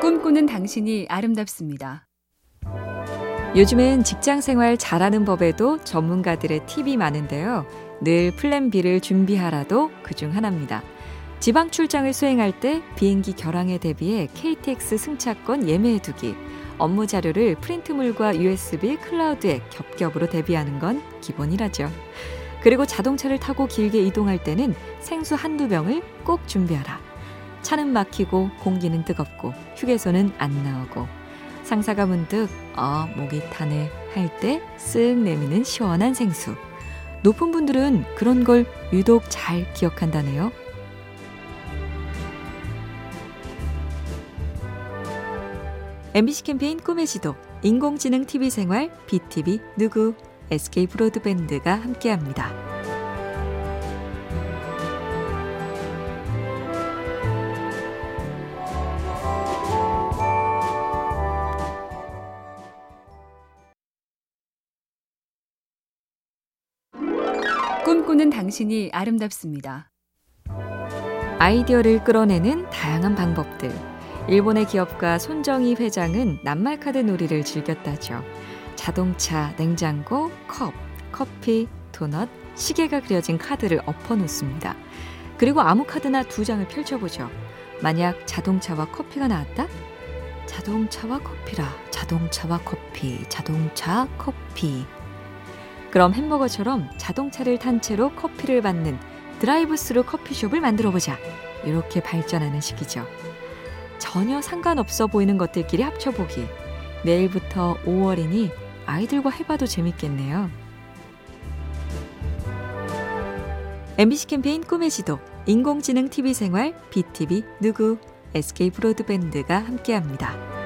꿈꾸는 당신이 아름답습니다. 요즘엔 직장 생활 잘하는 법에도 전문가들의 팁이 많은데요. 늘 플랜 B를 준비하라도 그 중 하나입니다. 지방 출장을 수행할 때 비행기 결항에 대비해 KTX 승차권 예매해두기, 업무 자료를 프린트물과 USB 클라우드에 겹겹으로 대비하는 건 기본이라죠. 그리고 자동차를 타고 길게 이동할 때는 생수 한두 병을 꼭 준비하라. 차는 막히고 공기는 뜨겁고 휴게소는 안 나오고 상사가 문득 아 목이 타네 할 때 쓱 내미는 시원한 생수. 높은 분들은 그런 걸 유독 잘 기억한다네요. MBC 캠페인 꿈의 지도, 인공지능 TV 생활, BTV 누구, SK 브로드밴드가 함께합니다. 꿈꾸는 당신이 아름답습니다. 아이디어를 끌어내는 다양한 방법들. 일본의 기업가 손정희 회장은 낱말카드 놀이를 즐겼다죠. 자동차, 냉장고, 컵, 커피, 도넛, 시계가 그려진 카드를 엎어놓습니다. 그리고 아무 카드나 두 장을 펼쳐보죠. 만약 자동차와 커피가 나왔다? 자동차와 커피라. 자동차와 커피. 자동차, 커피. 그럼 햄버거처럼 자동차를 탄 채로 커피를 받는 drive through 커피숍을 만들어 보자. 이렇게 발전하는 시기죠. 전혀 상관없어 보이는 것들끼리 합쳐보기. 내일부터 5월이니 아이들과 해봐도 재밌겠네요. MBC 캠페인 꿈의 지도, 인공지능 TV 생활, BTV 누구, SK 브로드밴드가 함께합니다.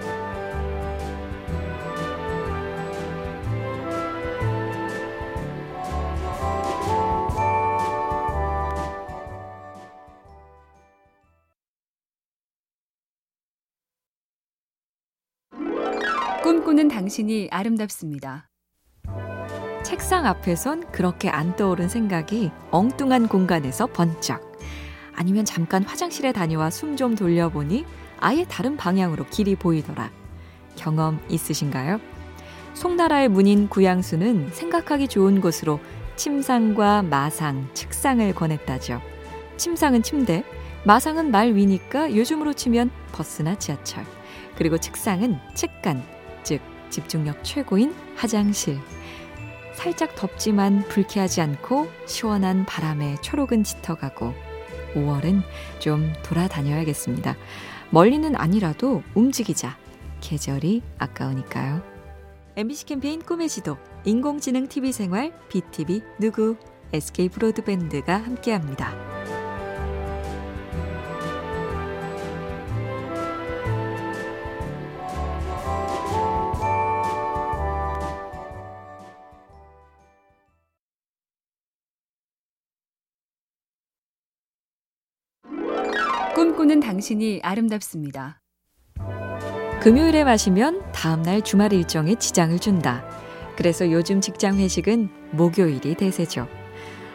꿈꾸는 당신이 아름답습니다. 책상 앞에선 그렇게 안 떠오른 생각이 엉뚱한 공간에서 번쩍. 아니면 잠깐 화장실에 다녀와 숨 좀 돌려보니 아예 다른 방향으로 길이 보이더라. 경험 있으신가요? 송나라의 문인 구양수는 생각하기 좋은 곳으로 침상과 마상, 측상을 권했다죠. 침상은 침대, 마상은 말 위니까 요즘으로 치면 버스나 지하철. 그리고 책상은 책간, 즉 집중력 최고인 화장실. 살짝 덥지만 불쾌하지 않고 시원한 바람에 초록은 짙어가고 5월은 좀 돌아다녀야겠습니다. 멀리는 아니라도 움직이자. 계절이 아까우니까요. MBC 캠페인 꿈의 지도, 인공지능 TV 생활, BTV 누구, SK 브로드밴드가 함께합니다. 꿈꾸는 당신이 아름답습니다. 금요일에 마시면 다음날 주말 일정에 지장을 준다. 그래서 요즘 직장 회식은 목요일이 대세죠.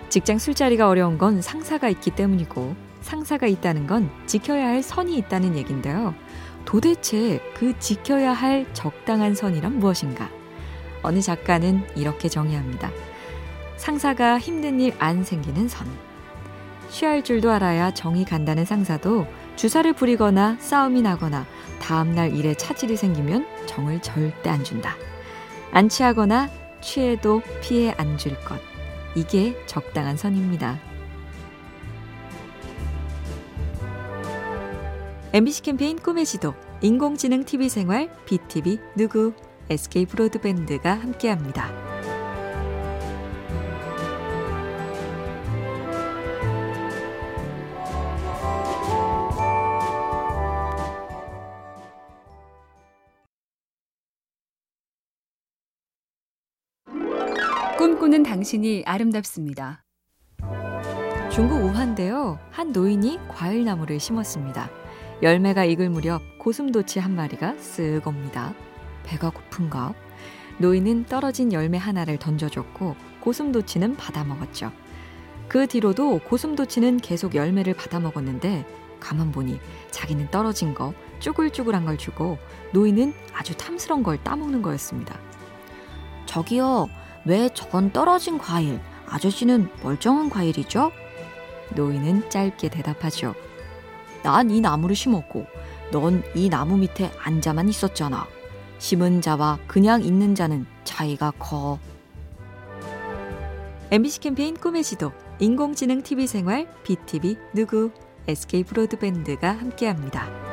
직장 술자리가 어려운 건 상사가 있기 때문이고 상사가 있다는 건 지켜야 할 선이 있다는 얘긴데요. 도대체 그 지켜야 할 적당한 선이란 무엇인가? 어느 작가는 이렇게 정의합니다. 상사가 힘든 일 안 생기는 선. 취할 줄도 알아야 정이 간다는 상사도 주사를 부리거나 싸움이 나거나 다음날 일에 차질이 생기면 정을 절대 안 준다. 안 취하거나 취해도 피해 안 줄 것. 이게 적당한 선입니다. MBC 캠페인 꿈의 지도, 인공지능 TV 생활, BTV 누구, SK 브로드밴드가 함께합니다. 꿈꾸는 당신이 아름답습니다. 중국 우한데요. 한 노인이 과일나무를 심었습니다. 열매가 익을 무렵 고슴도치 한 마리가 쓱 옵니다. 배가 고픈가? 노인은 떨어진 열매 하나를 던져줬고 고슴도치는 받아 먹었죠. 그 뒤로도 고슴도치는 계속 열매를 받아 먹었는데 가만 보니 자기는 떨어진 거 쭈글쭈글한 걸 주고 노인은 아주 탐스러운 걸 따먹는 거였습니다. 저기요, 왜 전 떨어진 과일, 아저씨는 멀쩡한 과일이죠? 노인은 짧게 대답하죠. 난 이 나무를 심었고, 넌 이 나무 밑에 앉아만 있었잖아. 심은 자와 그냥 있는 자는 차이가 커. MBC 캠페인 꿈의 지도, 인공지능 TV 생활, BTV 누구, SK 브로드밴드가 함께합니다.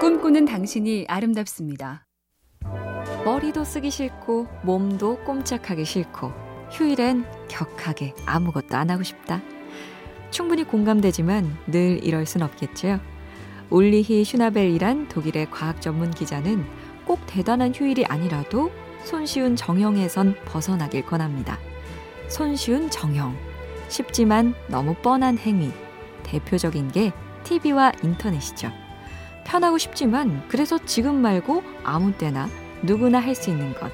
꿈꾸는 당신이 아름답습니다. 머리도 쓰기 싫고 몸도 꼼짝하기 싫고 휴일엔 격하게 아무것도 안 하고 싶다. 충분히 공감되지만 늘 이럴 순 없겠죠. 올리히 슈나벨이란 독일의 과학 전문 기자는 꼭 대단한 휴일이 아니라도 손쉬운 정형에선 벗어나길 권합니다. 손쉬운 정형. 쉽지만 너무 뻔한 행위. 대표적인 게 TV와 인터넷이죠. 편하고 쉽지만 그래서 지금 말고 아무 때나 누구나 할 수 있는 것.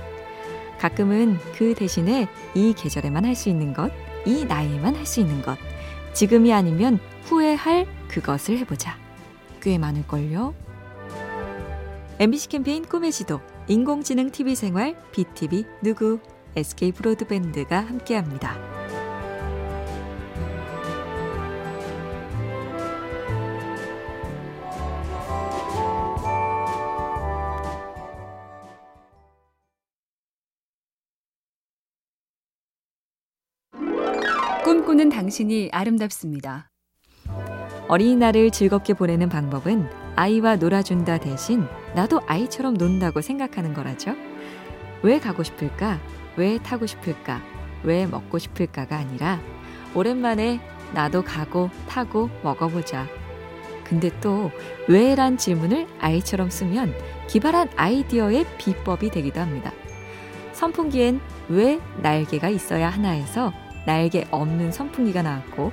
가끔은 그 대신에 이 계절에만 할 수 있는 것, 이 나이에만 할 수 있는 것. 지금이 아니면 후회할 그것을 해보자. 꽤 많을걸요? MBC 캠페인 꿈의 지도, 인공지능 TV 생활, BTV 누구, SK 브로드밴드가 함께합니다. 꿈꾸는 당신이 아름답습니다. 어린이날을 즐겁게 보내는 방법은 아이와 놀아준다 대신 나도 아이처럼 논다고 생각하는 거라죠. 왜 가고 싶을까? 왜 타고 싶을까? 왜 먹고 싶을까가 아니라 오랜만에 나도 가고 타고 먹어보자. 근데 또 왜란 질문을 아이처럼 쓰면 기발한 아이디어의 비법이 되기도 합니다. 선풍기엔 왜 날개가 있어야 하나 해서 날개 없는 선풍기가 나왔고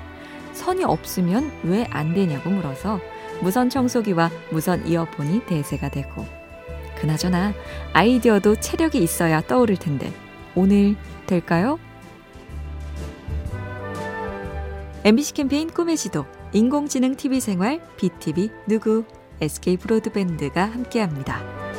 선이 없으면 왜 안 되냐고 물어서 무선 청소기와 무선 이어폰이 대세가 되고 그나저나 아이디어도 체력이 있어야 떠오를 텐데 오늘 될까요? MBC 캠페인 꿈의 지도 인공지능 TV 생활 BTV 누구 SK 브로드밴드가 함께합니다.